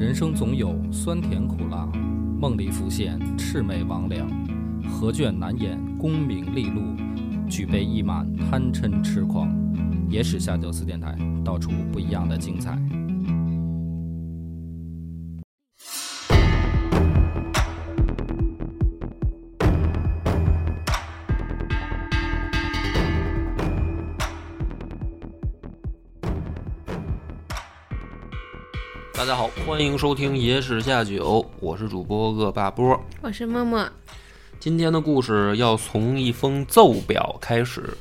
人生总有酸甜苦辣，梦里浮现魑魅魍魉，何卷难掩功名利禄，举杯一满贪嗔痴狂。野史下酒四电台，道出不一样的精彩。欢迎收听《野史下酒》，我是主播恶霸波。我是默默，今天的故事要从一封奏表开始。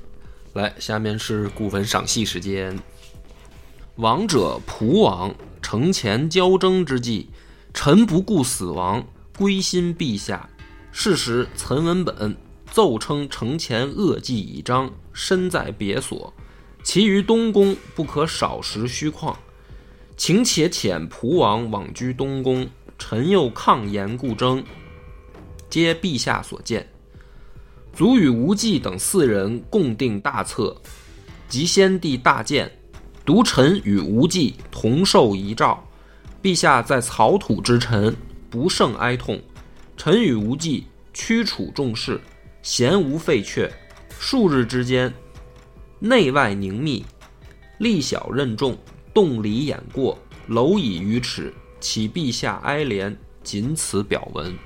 来，下面是古文赏析时间。王者蒲王城前交争之际，臣不顾死亡，归心陛下。是时，岑文本奏称城前恶迹已彰，身在别所，其余东宫不可少食虚旷。请且遣蒲王往居东宫，臣又抗言故征，皆陛下所见。卒与无忌等四人共定大策，及先帝大鉴，独臣与无忌同受遗诏。陛下在草土之臣，不胜哀痛。臣与无忌驱楚重事，咸无废阙。数日之间，内外凝密，力小任重。动离眼过，蝼蚁于齿，启陛下哀怜，仅此表文。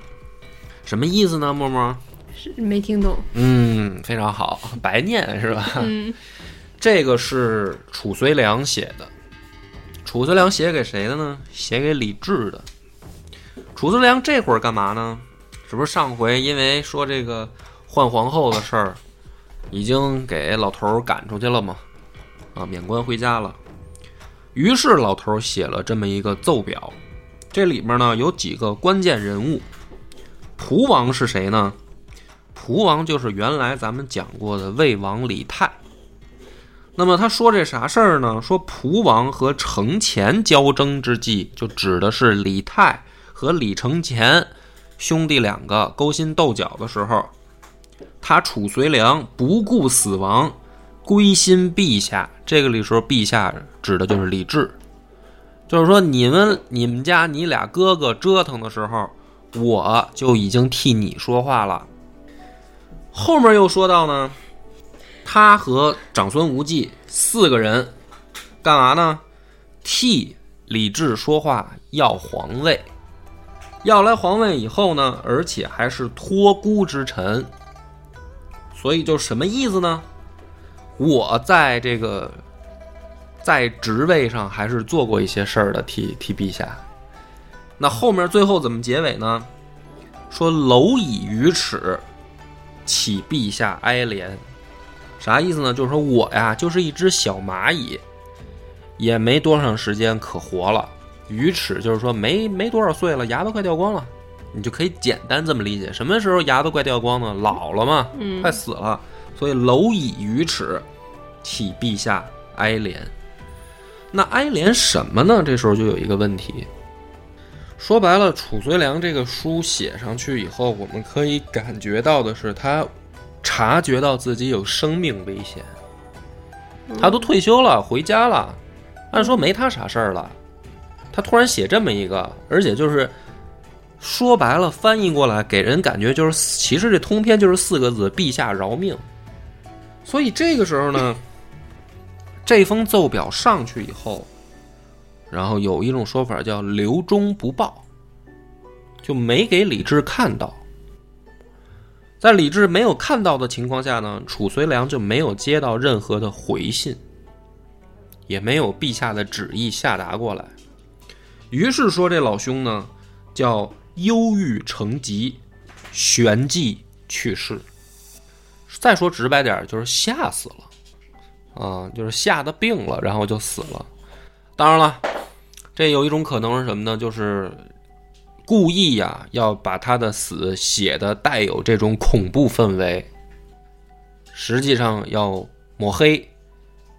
什么意思呢？默默，是没听懂。嗯，非常好，白念是吧？嗯，这个是褚遂良写的。褚遂良写给谁的呢？写给李治的。褚遂良这会儿干嘛呢？是不是上回因为说这个换皇后的事儿，已经给老头儿赶出去了吗？啊，免官回家了。于是老头写了这么一个奏表，这里面呢有几个关键人物。蒲王是谁呢？蒲王就是原来咱们讲过的魏王李泰。那么他说这啥事儿呢？说蒲王和程前交争之际，就指的是李泰和李承乾兄弟两个勾心斗角的时候，他褚遂良不顾死亡。归心陛下，这个里说陛下指的就是李治，就是说你们你们家你俩哥哥折腾的时候，我就已经替你说话了。后面又说到呢，他和长孙无忌四个人干嘛呢？替李治说话要皇位，要来皇位以后呢，而且还是托孤之臣，所以就什么意思呢？我在这个在职位上还是做过一些事儿的，替替陛下。那后面最后怎么结尾呢？说蝼蚁于齿，岂陛下哀怜。啥意思呢？就是说我呀，就是一只小蚂蚁，也没多长时间可活了。于齿就是说没没多少岁了，牙都快掉光了。你就可以简单这么理解。什么时候牙都快掉光呢？老了嘛，快死了。所以蝼蚁于齿，启陛下哀怜。那哀怜什么呢？这时候就有一个问题。说白了，褚遂良这个书写上去以后，我们可以感觉到的是，他察觉到自己有生命危险。他都退休了，回家了，按说没他啥事儿了。他突然写这么一个，而且就是说白了，翻译过来给人感觉就是，其实这通篇就是四个字：陛下饶命。所以这个时候呢，这封奏表上去以后，然后有一种说法叫“留中不报”，就没给李治看到。在李治没有看到的情况下呢，褚遂良就没有接到任何的回信，也没有陛下的旨意下达过来。于是说这老兄呢，叫忧郁成疾，旋即去世。再说直白点，就是吓死了，啊，就是吓得病了，然后就死了。当然了，这有一种可能是什么呢？就是故意呀，要把他的死写的带有这种恐怖氛围，实际上要抹黑。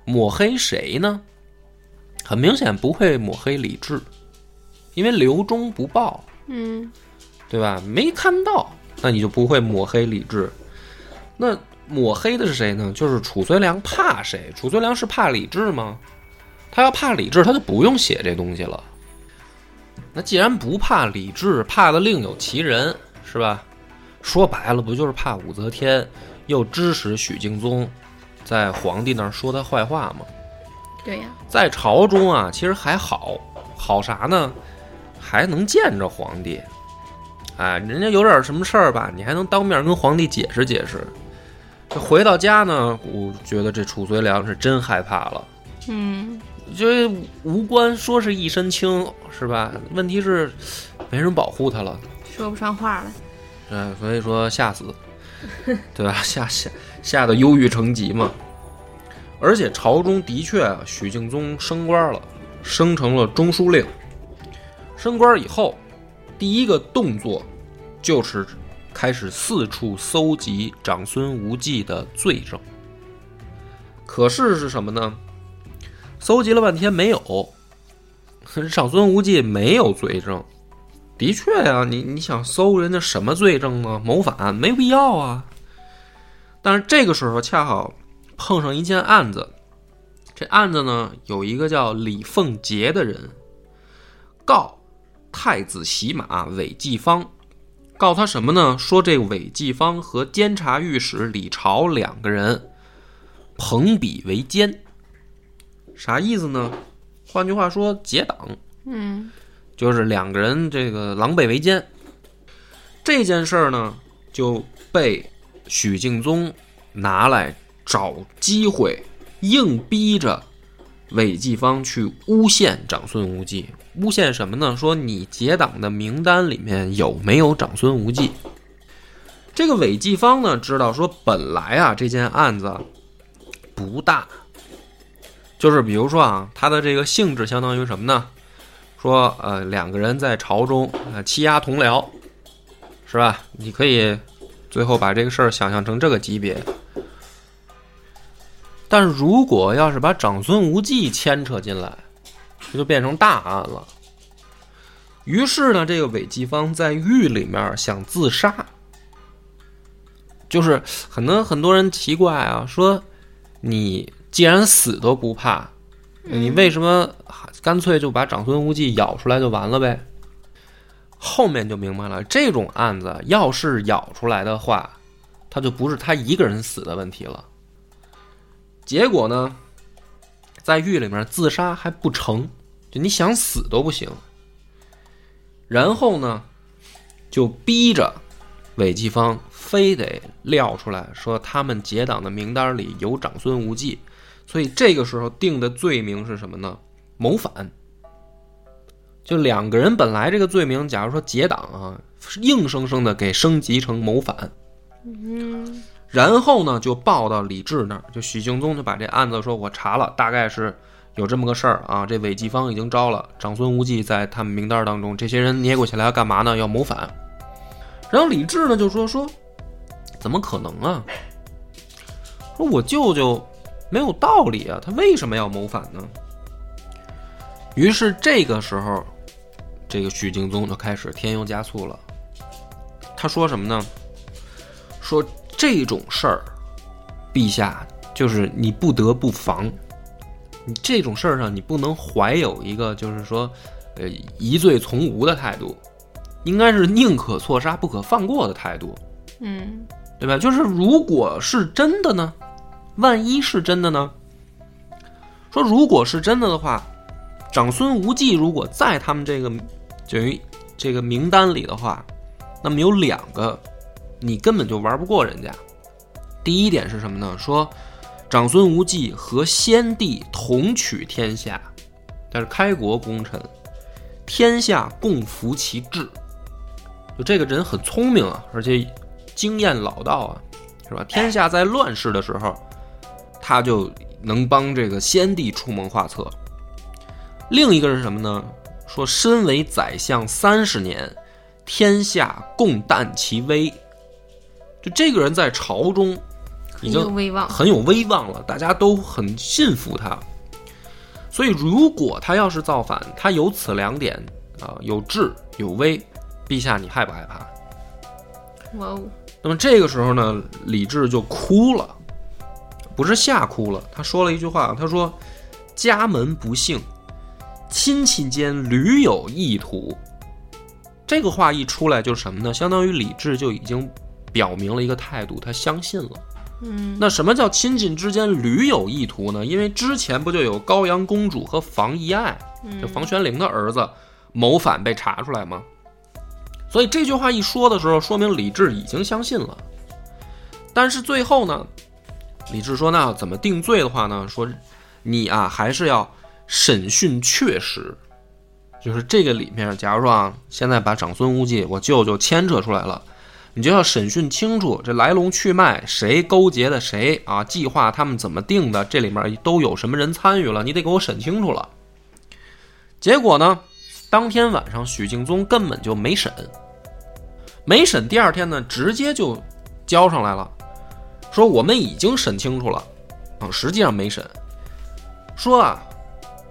抹黑谁呢？很明显不会抹黑李治，因为留中不报，嗯，对吧？没看到，那你就不会抹黑李治。那抹黑的是谁呢？就是褚遂良怕谁？褚遂良是怕李治吗？他要怕李治，他就不用写这东西了。那既然不怕李治，怕的另有其人，是吧？说白了，不就是怕武则天又支持许敬宗在皇帝那儿说他坏话吗？对呀，在朝中啊，其实还好，好啥呢？还能见着皇帝，哎，人家有点什么事儿吧，你还能当面跟皇帝解释解释。这回到家呢，我觉得这褚遂良是真害怕了。嗯，这无关说是一身轻，是吧？问题是没人保护他了，说不上话了。嗯，所以说吓死，对吧？吓吓吓得忧郁成疾嘛。而且朝中的确啊，许敬宗升官了，升成了中书令。升官以后，第一个动作就是开始四处搜集长孙无忌的罪证。可是是什么呢？搜集了半天没有，长孙无忌没有罪证。的确呀、你你想搜人家什么罪证呢？谋反没必要啊。但是这个时候恰好碰上一件案子，这案子呢有一个叫李凤杰的人告太子洗马韦继方，告他什么呢？说这个韦继方和监察御史李朝两个人朋比为奸，啥意思呢？换句话说，结党。嗯，就是两个人这个狼狈为奸。这件事儿呢，就被许敬宗拿来找机会，硬逼着韦继方去诬陷长孙无忌。诬陷什么呢？说你结党的名单里面有没有长孙无忌？这个韦继方呢，知道说本来啊这件案子不大，就是比如说啊，他的这个性质相当于什么呢？说呃两个人在朝中呃欺压同僚，是吧？你可以最后把这个事儿想象成这个级别。但如果要是把长孙无忌牵扯进来，这就变成大案了。于是呢，这个韦继方在狱里面想自杀，就是很多很多人奇怪啊，说你既然死都不怕，你为什么干脆就把长孙无忌咬出来就完了呗？后面就明白了，这种案子要是咬出来的话，他就不是他一个人死的问题了。结果呢，在狱里面自杀还不成，就你想死都不行。然后呢，就逼着韦继方非得撂出来说他们结党的名单里有长孙无忌，所以这个时候定的罪名是什么呢？谋反。就两个人本来这个罪名，假如说结党啊，硬生生的给升级成谋反。嗯，然后呢，就报到李治那儿，就许敬宗就把这案子说，我查了，大概是有这么个事儿啊。这韦继方已经招了，长孙无忌在他们名单当中，这些人捏过起来要干嘛呢？要谋反。然后李治呢就说说，怎么可能啊？说我舅舅没有道理啊，他为什么要谋反呢？于是这个时候，这个许敬宗就开始添油加醋了。他说什么呢？说这种事儿，陛下就是你不得不防。你这种事儿上，你不能怀有一个就是说，呃，疑罪从无的态度，应该是宁可错杀不可放过的态度，嗯，对吧？就是如果是真的呢，万一是真的呢？说如果是真的的话，长孙无忌如果在他们这个等于这个名单里的话，那么有两个你根本就玩不过人家。第一点是什么呢？说长孙无忌和先帝同取天下，但是开国功臣，天下共服其志。就这个人很聪明啊，而且经验老道啊，是吧？天下在乱世的时候，他就能帮这个先帝出谋划策。另一个是什么呢？说身为宰相三十年，天下共啖其威。就这个人在朝中已经威望。很有威望了，大家都很信服他。所以，如果他要是造反，他有此两点啊，有智有威，陛下你害不害怕？哇哦，那么这个时候呢，李治就哭了，不是吓哭了，他说了一句话，他说：“家门不幸，亲戚间屡有意图。这个话一出来，就是什么呢？相当于李治就已经表明了一个态度，他相信了。嗯那什么叫亲近之间屡有意图呢？因为之前不就有高阳公主和房遗爱，就房玄龄的儿子谋反被查出来吗？所以这句话一说的时候，说明李治已经相信了。但是最后呢，李治说：“那要怎么定罪的话呢？说你啊，还是要审讯确实。就是这个里面，假如说啊，现在把长孙无忌我舅舅牵扯出来了，你就要审讯清楚这来龙去脉，谁勾结的谁啊，计划他们怎么定的，这里面都有什么人参与了，你得给我审清楚了。结果呢，当天晚上许敬宗根本就没审，没审，第二天呢，直接就交上来了，说我们已经审清楚了，啊，实际上没审，说啊，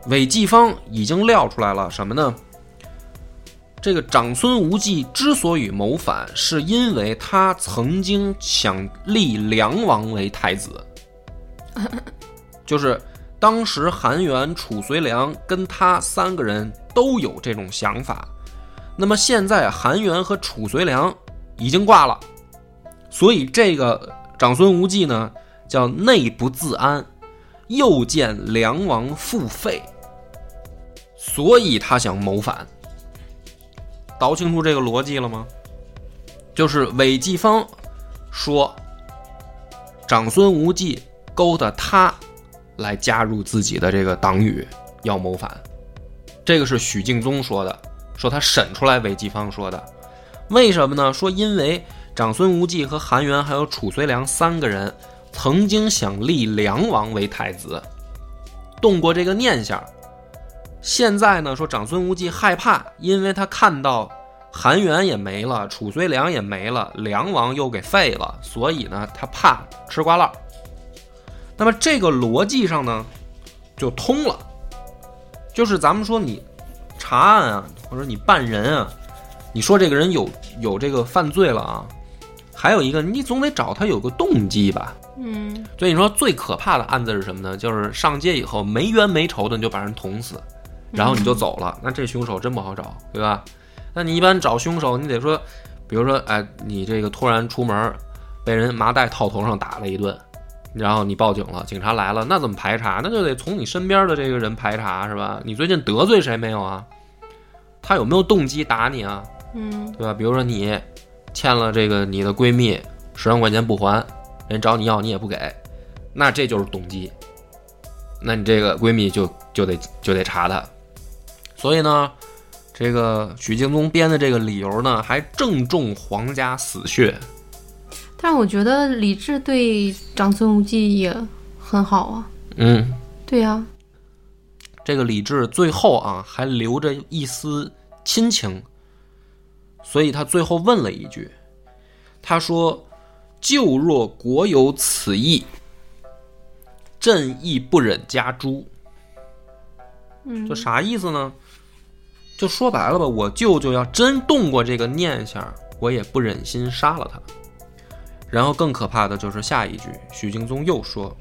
韦继方已经料出来了什么呢？这个长孙无忌之所以谋反，是因为他曾经想立梁王为太子，就是当时韩元、褚遂良跟他三个人都有这种想法。那么现在韩元和褚遂良已经挂了，所以这个长孙无忌呢叫内不自安，又见梁王复废，所以他想谋反。倒清楚这个逻辑了吗？就是韦继方说，长孙无忌勾搭他来加入自己的这个党羽，要谋反。这个是许敬宗说的，说他审出来韦继方说的。为什么呢？说因为长孙无忌和韩元还有褚遂良三个人曾经想立梁王为太子，动过这个念想。现在呢，说长孙无忌害怕，因为他看到韩元也没了，褚遂良也没了，梁王又给废了，所以呢，他怕吃瓜烂。那么这个逻辑上呢，就通了。就是咱们说你查案啊，或者你办人啊，你说这个人有有这个犯罪了啊，还有一个你总得找他有个动机吧。嗯所以你说最可怕的案子是什么呢？就是上街以后没冤没仇的你就把人捅死，然后你就走了，那这凶手真不好找，对吧？那你一般找凶手，你得说，比如说，哎，你这个突然出门被人麻袋套头上打了一顿，然后你报警了，警察来了，那怎么排查？那就得从你身边的这个人排查，是吧？你最近得罪谁没有啊？他有没有动机打你啊？嗯对吧？比如说你欠了这个你的闺蜜十万块钱不还，人找你要你也不给，那这就是动机。那你这个闺蜜就就得就得查她。所以呢，这个许敬宗编的这个理由呢，还正中皇家死穴。但是我觉得李治对长孙无忌也很好啊。嗯，对呀、这个李治最后啊还留着一丝亲情，所以他最后问了一句，他说：“就若国有此意，朕亦不忍加诛。”嗯这啥意思呢？就说白了吧，我舅舅要真动过这个念想，我也不忍心杀了他。然后更可怕的就是下一句，许敬宗又说：“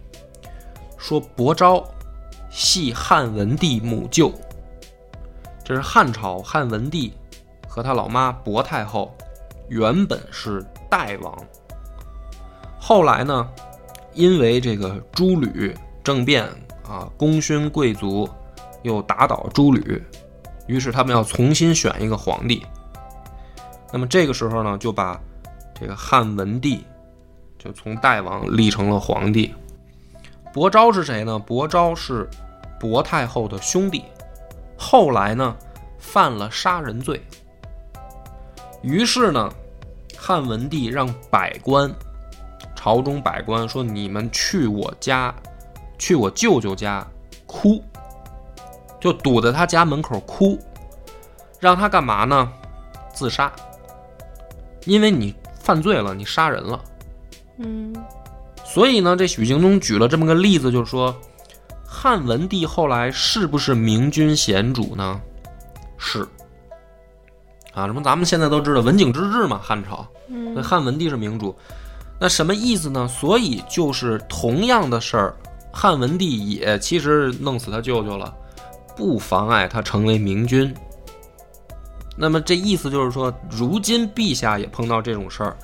说伯昭系汉文帝母舅，这是汉朝汉文帝和他老妈薄太后原本是代王，后来呢，因为这个诸吕政变啊，功勋贵族又打倒诸吕，于是他们要重新选一个皇帝。那么这个时候呢，就把这个汉文帝就从代王立成了皇帝。伯昭是谁呢？伯昭是薄太后的兄弟，后来呢犯了杀人罪。于是呢，汉文帝让百官，朝中百官说：“你们去我家，去我舅舅家哭，就堵在他家门口哭，让他干嘛呢？自杀。因为你犯罪了，你杀人了。嗯所以呢，这许敬宗举了这么个例子，就是说，汉文帝后来是不是明君贤主呢？是。啊，什么咱们现在都知道文景之治嘛，汉朝，那嗯汉文帝是明主，那什么意思呢？所以就是同样的事儿，汉文帝也其实弄死他舅舅了，不妨碍他成为明君。那么这意思就是说，如今陛下也碰到这种事儿，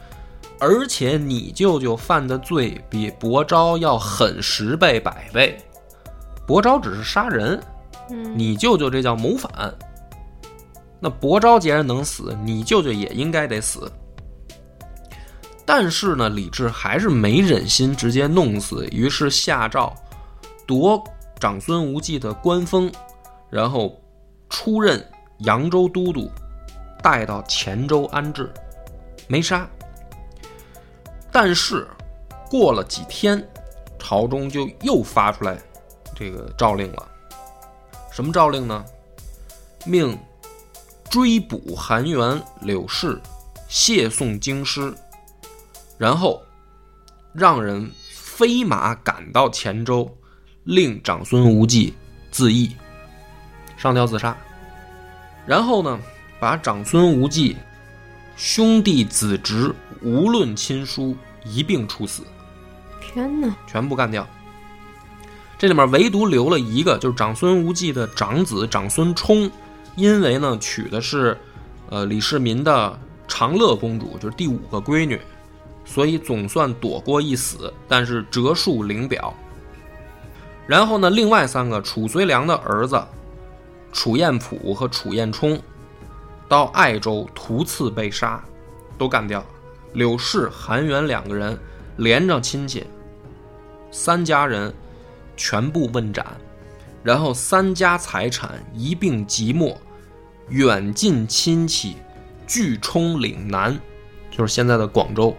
而且你舅舅犯的罪比伯昭要狠十倍百倍。伯昭只是杀人，嗯你舅舅这叫谋反。那伯昭既然能死，你舅舅也应该得死。但是呢，李治还是没忍心直接弄死，于是下诏夺长孙无忌的官封，然后出任扬州都督，带到黔州安置，没杀。但是过了几天，朝中就又发出来这个诏令了。什么诏令呢？命追捕韩元、柳氏，谢送京师，然后让人飞马赶到黔州，令长孙无忌自缢，上吊自杀。然后呢，把长孙无忌兄弟子侄无论亲疏一并处死，天哪，全部干掉。这里面唯独留了一个，就是长孙无忌的长子长孙冲，因为呢娶的是呃李世民的长乐公主，就是第五个闺女，所以总算躲过一死，但是折数领表。然后呢，另外三个褚遂良的儿子楚彦普和楚彦冲，到爱州途次被杀，都干掉。柳氏、韩元两个人连着亲戚，三家人全部问斩，然后三家财产一并即没，远近亲戚俱冲岭南，就是现在的广州。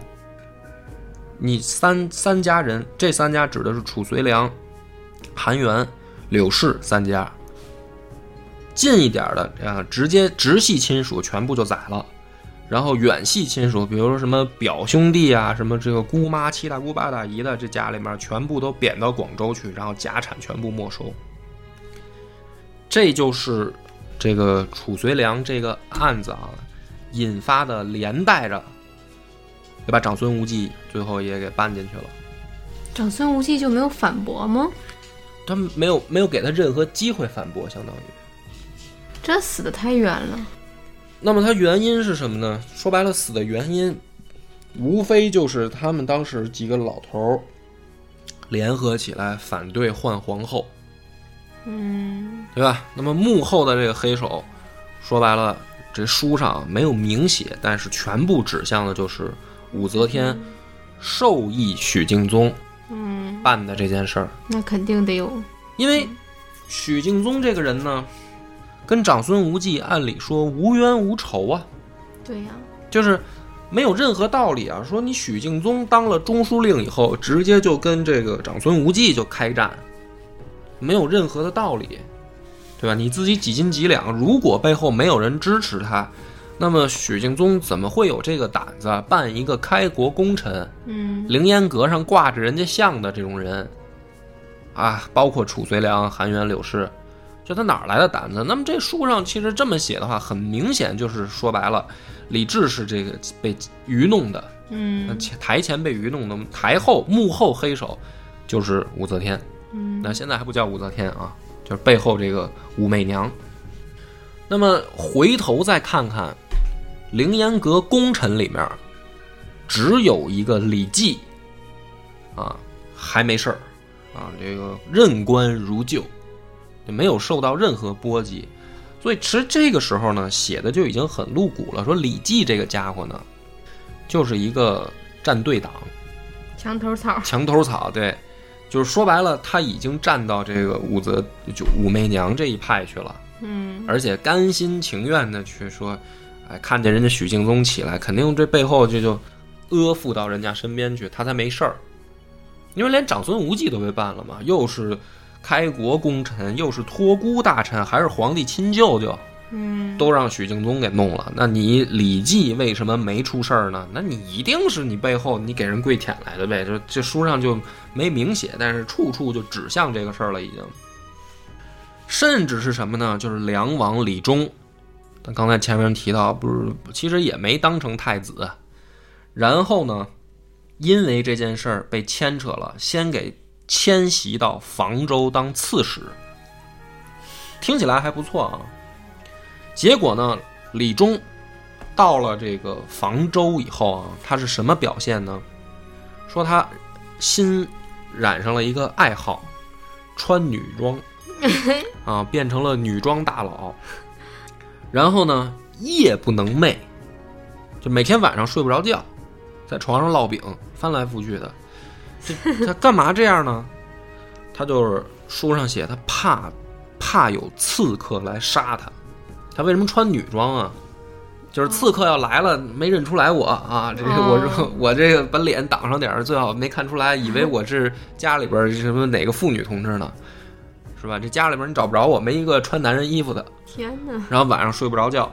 你三三家人，这三家指的是褚遂良、韩元、柳氏三家。近一点的啊，直接直系亲属全部就宰了，然后远系亲属，比如说什么表兄弟啊，什么这个姑妈、七大姑八大姨的，这家里面全部都贬到广州去，然后家产全部没收。这就是这个褚遂良这个案子啊，引发的连带着，就把长孙无忌最后也给办进去了。长孙无忌就没有反驳吗？他没有没有给他任何机会反驳，相当于。这死的太冤了。那么他原因是什么呢？说白了，死的原因无非就是他们当时几个老头儿联合起来反对换皇后，嗯，对吧？那么幕后的这个黑手，说白了，这书上没有明写，但是全部指向的就是武则天授意许敬宗嗯，办的这件事儿。那肯定得有。因为许敬宗这个人呢，跟长孙无忌按理说无冤无仇啊，对呀、就是没有任何道理啊。说你许敬宗当了中书令以后，直接就跟这个长孙无忌就开战，没有任何的道理，对吧？你自己几斤几两，如果背后没有人支持他，那么许敬宗怎么会有这个胆子办一个开国功臣？嗯，凌烟阁上挂着人家像的这种人，啊，包括褚遂良、韩元、柳氏，就他哪儿来的胆子？那么这书上其实这么写的话，很明显就是说白了，李治是这个被愚弄的，嗯前台前被愚弄的，台后幕后黑手就是武则天。嗯，那现在还不叫武则天啊，就是背后这个武媚娘。那么回头再看看凌烟阁功臣里面，只有一个李绩啊还没事儿啊，这个任官如旧，就没有受到任何波及。所以其实这个时候呢，写的就已经很露骨了。说李绩这个家伙呢，就是一个站队党，墙头草。墙头草，对，就是说白了，他已经站到这个武则就武媚娘这一派去了，嗯，而且甘心情愿的去说，哎，看见人家许敬宗起来，肯定这背后这就阿附到人家身边去，他才没事儿。因为连长孙无忌都被办了嘛，又是开国功臣，又是托孤大臣，还是皇帝亲舅舅，嗯，都让许敬宗给弄了。那你李绩为什么没出事儿呢？那你一定是你背后你给人跪舔来的呗。就这书上就没明写，但是处处就指向这个事儿了，已经。甚至是什么呢？就是梁王李忠，但刚才前面提到，不是其实也没当成太子。然后呢，因为这件事儿被牵扯了，先给迁徙到房州当刺史。听起来还不错啊。结果呢，李忠到了这个房州以后啊，他是什么表现呢？说他新染上了一个爱好，穿女装 啊，变成了女装大佬。然后呢，夜不能寐，就每天晚上睡不着觉，在床上烙饼，翻来覆去的。这他干嘛这样呢？他就是书上写，他怕怕有刺客来杀他。他为什么穿女装啊？就是刺客要来了，没认出来我啊！这个我这哦我这个把脸挡上点儿，最好没看出来，以为我是家里边什么哪个妇女同志呢，是吧？这家里边你找不着我，没一个穿男人衣服的。天哪！然后晚上睡不着觉。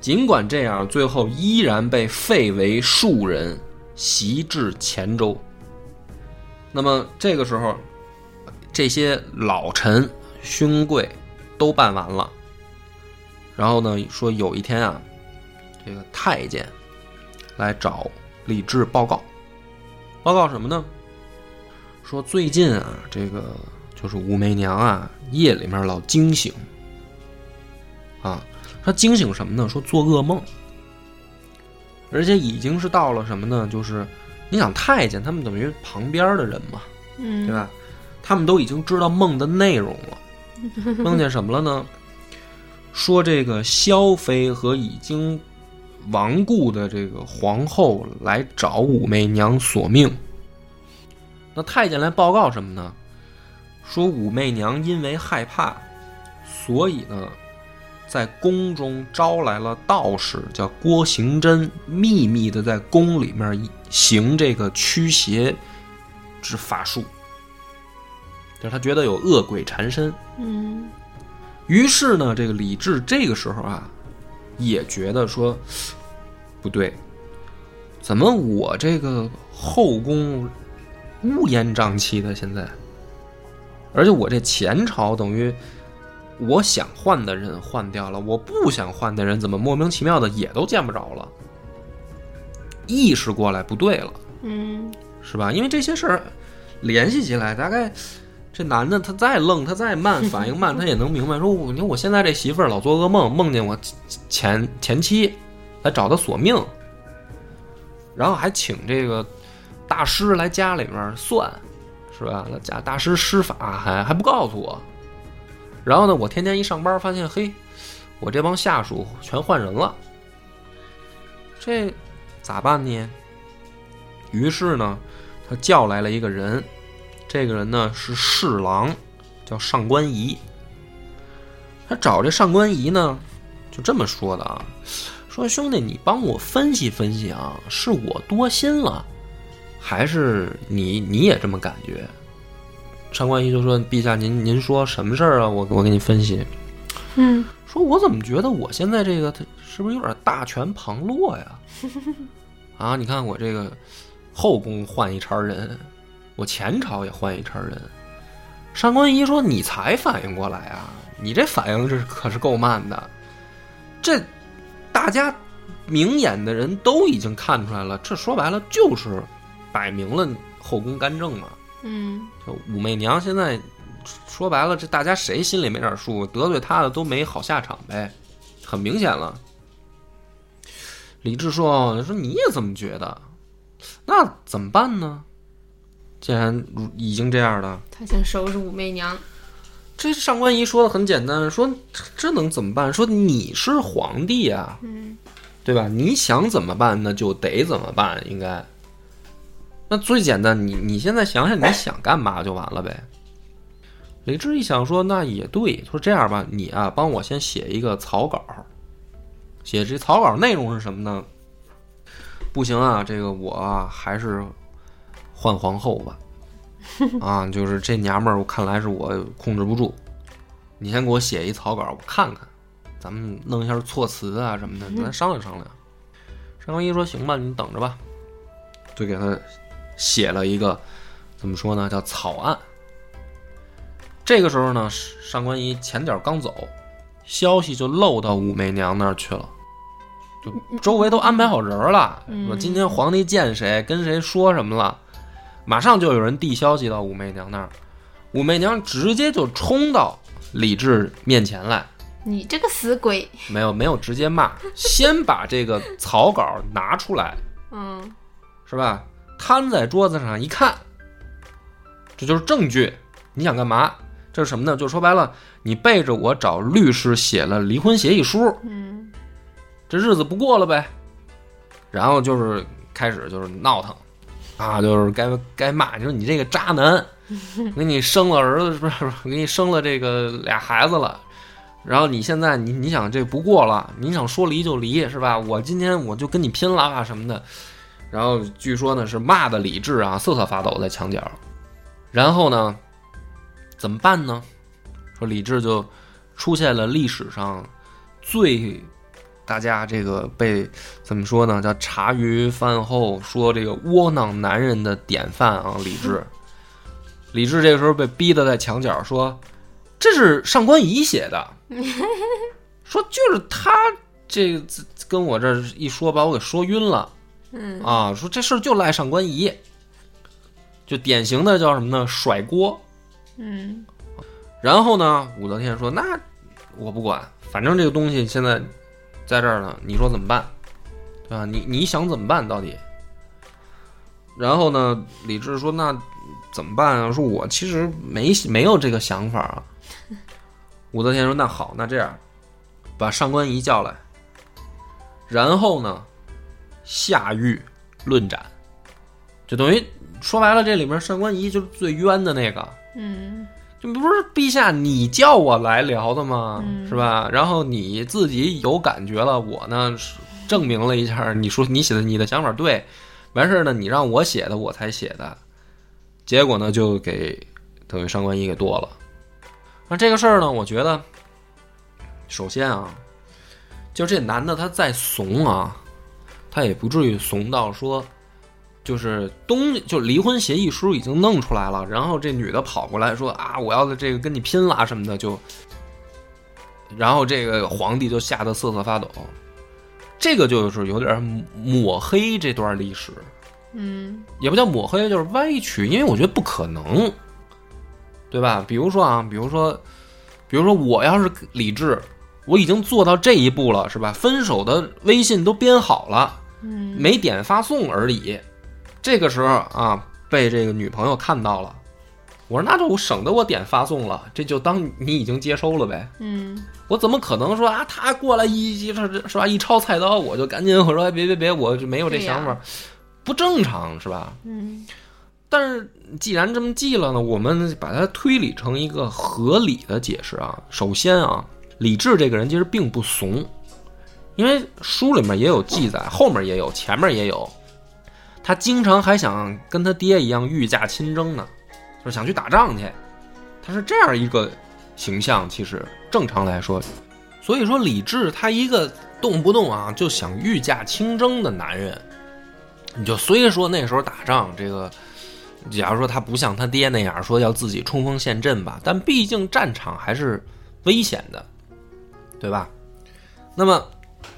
尽管这样，最后依然被废为庶人，袭至黔州。那么这个时候，这些老臣、勋贵都办完了。然后呢，说有一天啊，这个太监来找李治报告，报告什么呢？说最近啊，这个就是武媚娘啊，夜里面老惊醒。啊，他惊醒什么呢？说做噩梦，而且已经是到了什么呢？就是你想太监他们等于旁边的人嘛，嗯，对吧？他们都已经知道梦的内容了，梦见什么了呢？说这个萧妃和已经亡故的这个皇后来找武媚娘索命。那太监来报告什么呢？说武媚娘因为害怕，所以呢，在宫中招来了道士，叫郭行真，秘密的在宫里面行这个驱邪之法术。就是他觉得有恶鬼缠身，嗯于是呢，这个李治这个时候啊，也觉得说不对，怎么我这个后宫乌烟瘴气的现在，而且我这前朝等于我想换的人换掉了，我不想换的人怎么莫名其妙的也都见不着了？意识过来不对了，嗯是吧？因为这些事儿联系起来，大概这男的他再愣，他再慢，反应慢，他也能明白。说，我你看我现在这媳妇儿老做噩梦，梦见我前前妻来找他索命，然后还请这个大师来家里面算，是吧？那家大师施法还还不告诉我。然后呢，我天天一上班发现，嘿，我这帮下属全换人了，这咋办呢？于是呢，他叫来了一个人，这个人呢是侍郎，叫上官仪。他找这上官仪呢，就这么说的啊，说兄弟，你帮我分析分析啊，是我多心了，还是你你也这么感觉？上官仪就说：“陛下，您您说什么事儿啊？我我给你分析。嗯说我怎么觉得我现在这个他是不是有点大权旁落呀？啊，你看我这个后宫换一茬人，我前朝也换一茬人。上官仪说：“你才反应过来啊？你这反应这可是够慢的。这大家明眼的人都已经看出来了，这说白了就是摆明了后宫干政嘛。嗯就武媚娘现在说白了，这大家谁心里没点数？得罪她的都没好下场呗，很明显了。李治说：“说你也这么觉得，那怎么办呢？既然已经这样了，他想收拾武媚娘。这上官仪说的很简单，说这这能怎么办？说你是皇帝啊，嗯对吧？你想怎么办，那就得怎么办，应该。那最简单，你你现在想想你想干嘛就完了呗。李治一想说，那也对，说这样吧，你啊帮我先写一个草稿，写这草稿内容是什么呢？不行啊，这个我啊还是换皇后吧。啊，就是这娘们儿，我看来是我控制不住。你先给我写一草稿，我看看，咱们弄一下措辞啊什么的，咱商量商量。上官仪说：“行吧，你等着吧。”就给他写了一个怎么说呢，叫草案。这个时候呢，上官仪前脚刚走，消息就漏到武媚娘那儿去了。就周围都安排好人了，说今天皇帝见谁，跟谁说什么了，马上就有人递消息到武媚娘那儿。武媚娘直接就冲到李治面前来，你这个死鬼，没有没有直接骂，先把这个草稿拿出来，嗯是吧？摊在桌子上一看，这就是证据。你想干嘛？这是什么呢？就说白了，你背着我找律师写了离婚协议书，嗯这日子不过了呗。然后就是开始就是闹腾，啊，就是该该骂，你说你这个渣男，给你生了儿子，不是不是，给你生了这个俩孩子了。然后你现在你你想这不过了，你想说离就离是吧？我今天我就跟你拼了啊什么的。然后据说呢是骂的李治啊瑟瑟发抖在墙角。然后呢怎么办呢？说李治就出现了历史上最大家这个被怎么说呢？叫茶余饭后说这个窝囊男人的典范啊，李治。李治这个时候被逼得在墙角说：“这是上官仪写的。”说就是他这个跟我这一说，把我给说晕了嗯啊！说这事儿就赖上官仪，就典型的叫什么呢？甩锅。嗯然后呢，武则天说：“那我不管，反正这个东西现在在这儿呢，你说怎么办？对吧？你你想怎么办到底？”然后呢，李治说：“那怎么办啊？说我其实没没有这个想法啊。”武则天说：“那好，那这样，把上官仪叫来，然后呢，下狱论斩，就等于说白了，这里面上官仪就是最冤的那个。”嗯这不是陛下你叫我来聊的吗？嗯是吧？然后你自己有感觉了，我呢证明了一下，你说你写的你的想法对，完事儿呢，你让我写的我才写的，结果呢就给等于上官仪给剁了。那这个事儿呢，我觉得，首先啊，就这男的他再怂啊，他也不至于怂到说。就是东就离婚协议书已经弄出来了，然后这女的跑过来说啊，我要的这个跟你拼了什么的，就，然后这个皇帝就吓得瑟瑟发抖，这个就是有点抹黑这段历史，嗯也不叫抹黑，就是歪曲，因为我觉得不可能，对吧？比如说啊，比如说，比如说我要是李治，我已经做到这一步了，是吧？分手的微信都编好了。嗯没点发送而已。这个时候啊，被这个女朋友看到了，我说那就省得我点发送了，这就当你已经接收了呗。嗯我怎么可能说啊，他过来一一是吧一抄菜刀，我就赶紧我说哎别别别，我就没有这想法，不正常是吧？嗯但是既然这么记了呢，我们把它推理成一个合理的解释啊。首先啊，李治这个人其实并不怂，因为书里面也有记载，后面也有，前面也有。他经常还想跟他爹一样御驾亲征呢，就是想去打仗去。他是这样一个形象，其实正常来说，所以说李治他一个动不动啊就想御驾亲征的男人，你就虽说那时候打仗这个。假如说他不像他爹那样说要自己冲锋陷阵吧，但毕竟战场还是危险的，对吧？那么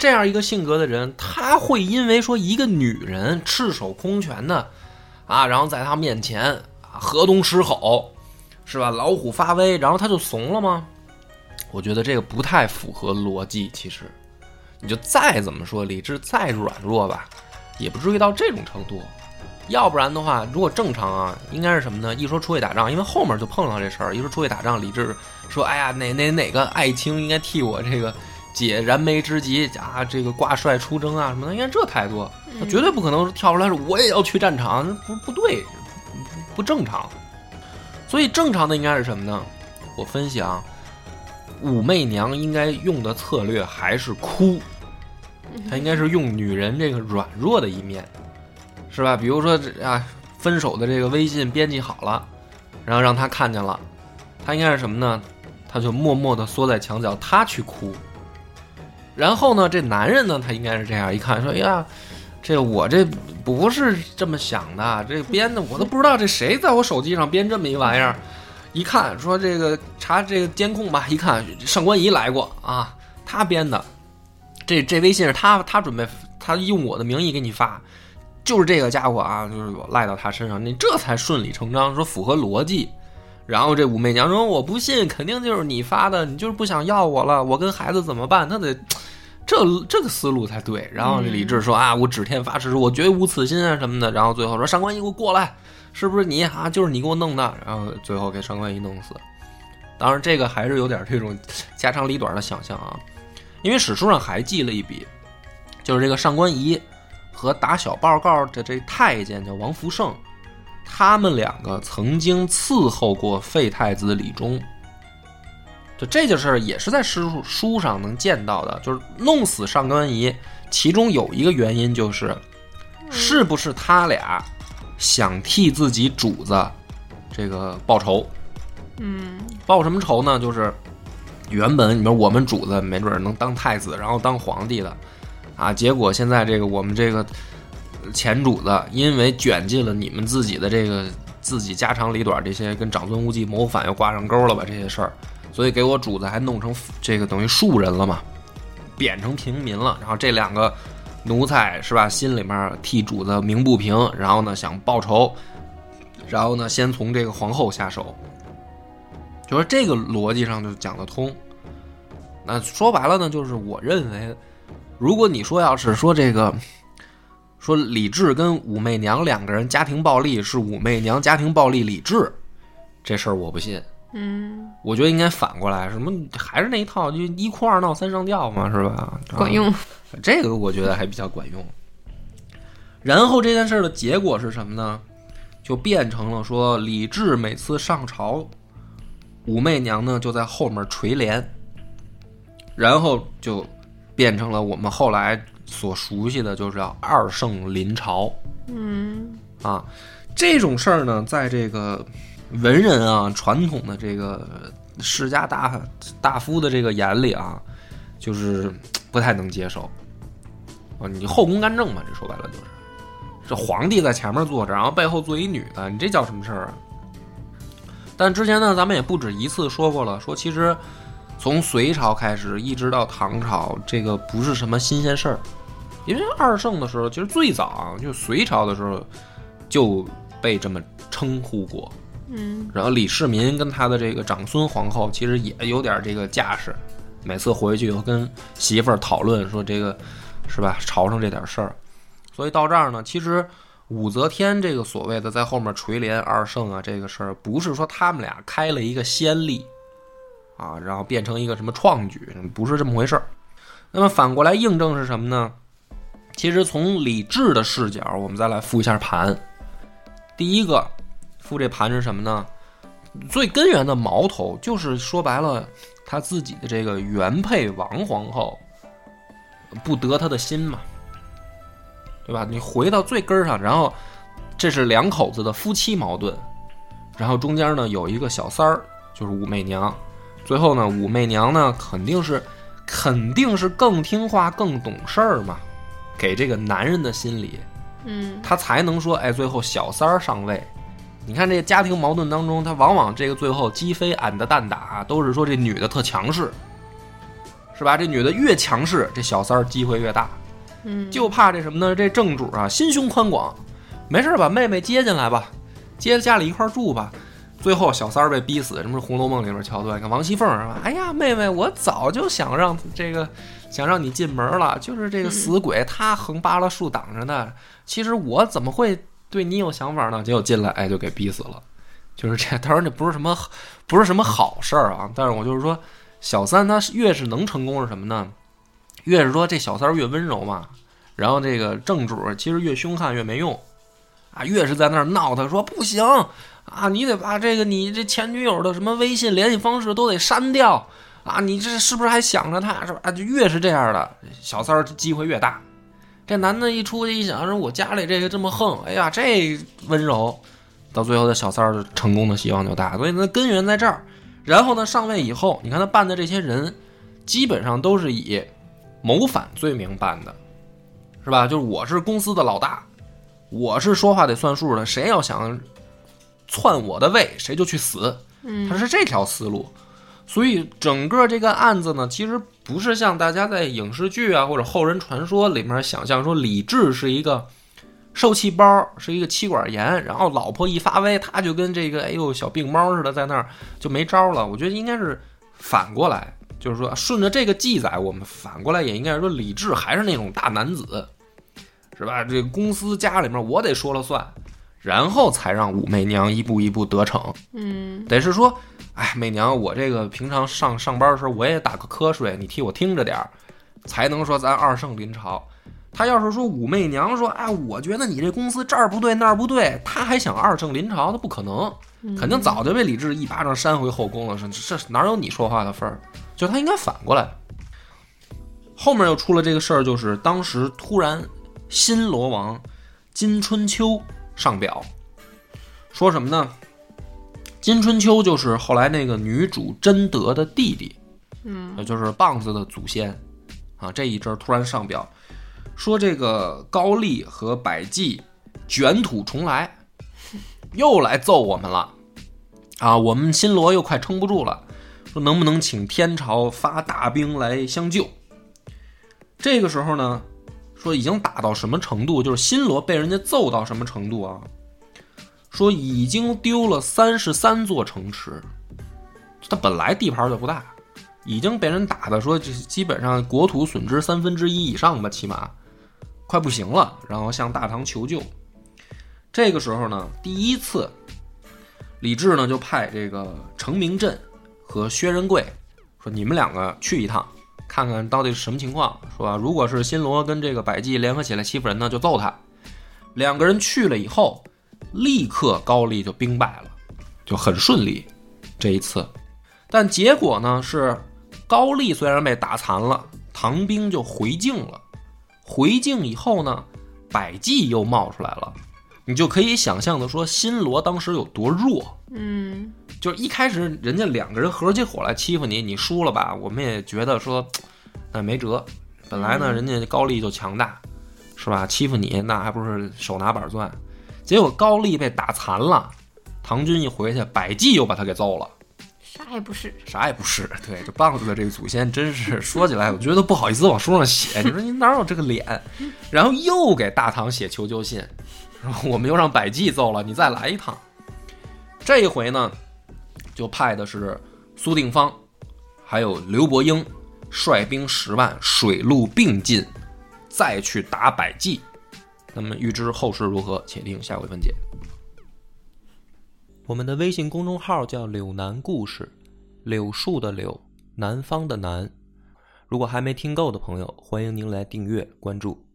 这样一个性格的人，他会因为说一个女人赤手空拳的啊，然后在他面前啊河东狮吼，是吧？老虎发威，然后他就怂了吗？我觉得这个不太符合逻辑。其实，你就再怎么说理智再软弱吧，也不至于到这种程度。要不然的话，如果正常啊，应该是什么呢？一说出去打仗，因为后面就碰上这事儿。一说出去打仗，李治说：“哎呀，哪哪哪个爱卿应该替我这个解燃眉之急啊，这个挂帅出征啊什么的。”应该这态度，他绝对不可能跳出来说我也要去战场，不不对，不不正常。所以正常的应该是什么呢？我分析啊，武媚娘应该用的策略还是哭，她应该是用女人这个软弱的一面。是吧？比如说这啊，分手的这个微信编辑好了，然后让他看见了，他应该是什么呢？他就默默的缩在墙角，他去哭。然后呢，这男人呢，他应该是这样一看，说：“哎呀，这我这不是这么想的，这编的我都不知道这谁在我手机上编这么一玩意儿。一看说这个查这个监控吧，一看上官仪来过啊，他编的，这这微信是他他准备他用我的名义给你发。”就是这个家伙啊，就是赖到他身上，你这才顺理成章，说符合逻辑。然后这武媚娘说：“我不信，肯定就是你发的，你就是不想要我了，我跟孩子怎么办？他得这这个思路才对。”然后李治说：“啊，我指天发誓，我绝无此心啊什么的。”然后最后说：“上官仪，给我过来，是不是你啊？就是你给我弄的。”然后最后给上官仪弄死。当然，这个还是有点这种家长里短的想象啊，因为史书上还记了一笔，就是这个上官仪和打小报告的这太监叫王福胜。他们两个曾经伺候过废太子李忠，就这件事儿也是在诗书上能见到的，就是弄死上官仪，其中有一个原因就是，是不是他俩想替自己主子这个报仇？嗯，报什么仇呢？就是原本你说我们主子没准能当太子，然后当皇帝的，啊，结果现在这个我们这个。前主子因为卷进了你们自己的这个自己家长里短这些跟长孙无忌谋反又挂上钩了吧这些事儿，所以给我主子还弄成这个等于庶人了嘛，贬成平民了。然后这两个奴才是吧，心里面替主子鸣不平，然后呢想报仇，然后呢先从这个皇后下手，就说这个逻辑上就讲得通。那说白了呢，就是我认为，如果你说要是说这个。说李治跟武媚娘两个人家庭暴力是武媚娘家庭暴力李治，这事儿我不信。嗯，我觉得应该反过来，什么还是那一套，就一哭二闹三上吊嘛，是吧？管用。这个我觉得还比较管用。然后这件事的结果是什么呢？就变成了说李治每次上朝，武媚娘呢就在后面垂帘，然后就变成了我们后来。所熟悉的就是叫二圣临朝，嗯啊，这种事儿呢，在这个文人啊、传统的这个世家大大夫的这个眼里啊，就是不太能接受啊。你后宫干政嘛，这说白了就是，这皇帝在前面坐着，然后背后坐一女的，你这叫什么事儿啊？但之前呢，咱们也不止一次说过了，说其实从隋朝开始一直到唐朝，这个不是什么新鲜事儿。因为二圣的时候，其实最早就隋朝的时候就被这么称呼过。嗯，然后李世民跟他的这个长孙皇后其实也有点这个架势，每次回去以后跟媳妇儿讨论说这个是吧，朝上这点事儿。所以到这儿呢，其实武则天这个所谓的在后面垂帘二圣啊，这个事儿不是说他们俩开了一个先例啊，然后变成一个什么创举，不是这么回事儿。那么反过来印证是什么呢？其实从李治的视角，我们再来复一下盘。第一个复这盘是什么呢？最根源的矛头就是说白了，他自己的这个原配王皇后不得他的心嘛，对吧？你回到最根儿上，然后这是两口子的夫妻矛盾，然后中间呢有一个小三儿，就是武媚娘。最后呢，武媚娘呢肯定是肯定是更听话、更懂事儿嘛。给这个男人的心理，嗯，他才能说，哎，最后小三儿上位。你看这家庭矛盾当中，他往往这个最后鸡飞俺的蛋打，都是说这女的特强势，是吧？这女的越强势，这小三儿机会越大。嗯，就怕这什么呢？这正主啊，心胸宽广，没事把妹妹接进来吧，接家里一块住吧。最后小三儿被逼死，什么《红楼梦》里面桥段？你看王熙凤是吧？哎呀，妹妹，我早就想让这个。想让你进门了，就是这个死鬼，他横扒拉竖挡着呢。其实我怎么会对你有想法呢？结果进来，哎，就给逼死了。就是这，当然这不是什么，不是什么好事儿啊。但是我就是说，小三他越是能成功是什么呢？越是说这小三越温柔嘛。然后这个正主其实越凶悍越没用啊，越是在那儿闹，他说不行啊，你得把这个你这前女友的什么微信联系方式都得删掉。啊，你这是不是还想着他是吧？啊，就越是这样的小三儿，机会越大。这男的一出去一想，说我家里这个这么横，哎呀，这温柔，到最后的小三儿成功的希望就大。所以呢，根源在这儿。然后呢，上位以后，你看他办的这些人，基本上都是以谋反罪名办的，是吧？就是我是公司的老大，我是说话得算数的，谁要想篡我的位，谁就去死。他是这条思路。所以整个这个案子呢，其实不是像大家在影视剧啊或者后人传说里面想象说李治是一个受气包是一个妻管严，然后老婆一发威，他就跟这个哎呦小病猫似的在那儿就没招了。我觉得应该是反过来，就是说顺着这个记载，我们反过来也应该是说李治还是那种大男子，是吧？这个公司家里面我得说了算，然后才让武媚娘一步一步得逞。嗯得是说，哎，媚娘，我这个平常上上班的时候我也打个瞌睡，你替我听着点儿，才能说咱二圣临朝。他要是说武媚娘说，哎，我觉得你这公司这儿不对那儿不对，他还想二圣临朝，他不可能，肯定早就被李治一巴掌扇回后宫了。说这这哪有你说话的份儿？就他应该反过来。后面又出了这个事儿，就是当时突然新罗王金春秋上表，说什么呢？金春秋就是后来那个女主贞德的弟弟，嗯，也就是棒子的祖先啊。这一阵儿突然上表，说这个高丽和百济卷土重来，又来揍我们了啊！我们新罗又快撑不住了，说能不能请天朝发大兵来相救？这个时候呢，说已经打到什么程度？就是新罗被人家揍到什么程度啊？说已经丢了三十三座城池，他本来地盘就不大，已经被人打的说这基本上国土损失三分之一以上吧，起码快不行了，然后向大唐求救。这个时候呢，第一次，李治呢就派这个程明镇和薛仁贵说：“你们两个去一趟，看看到底是什么情况，是吧？如果是新罗跟这个百济联合起来欺负人呢，就揍他。”两个人去了以后，立刻高丽就兵败了，就很顺利这一次。但结果呢是，高丽虽然被打残了，唐兵就回境了。回境以后呢，百济又冒出来了。你就可以想象的说，新罗当时有多弱。嗯就是一开始人家两个人合起伙来欺负你，你输了吧？我们也觉得说，那没辙。本来呢，人家高丽就强大，是吧？欺负你那还不是手拿板钻？结果高丽被打残了，唐军一回去，百济又把他给揍了。啥也不是。啥也不是。对，这棒子的这个祖先真是说起来，我觉得不好意思往书上写。你说你哪有这个脸？然后又给大唐写求救信，然后我们又让百济揍了，你再来一趟。这一回呢，就派的是苏定方，还有刘伯英，率兵十万，水陆并进，再去打百济。那么预知后事如何，且听下回分解。我们的微信公众号叫“柳南故事”，柳树的柳，南方的南。如果还没听够的朋友，欢迎您来订阅关注。